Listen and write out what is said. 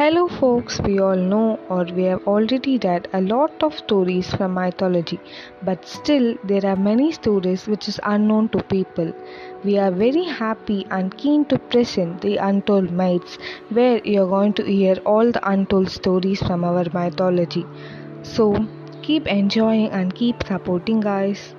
Hello, folks. We all know or we have already read a lot of stories from mythology, but still, there are many stories which is unknown to people. We are very happy and keen to present the Untold Myths, where you are going to hear all the untold stories from our mythology. So, keep enjoying and keep supporting, guys.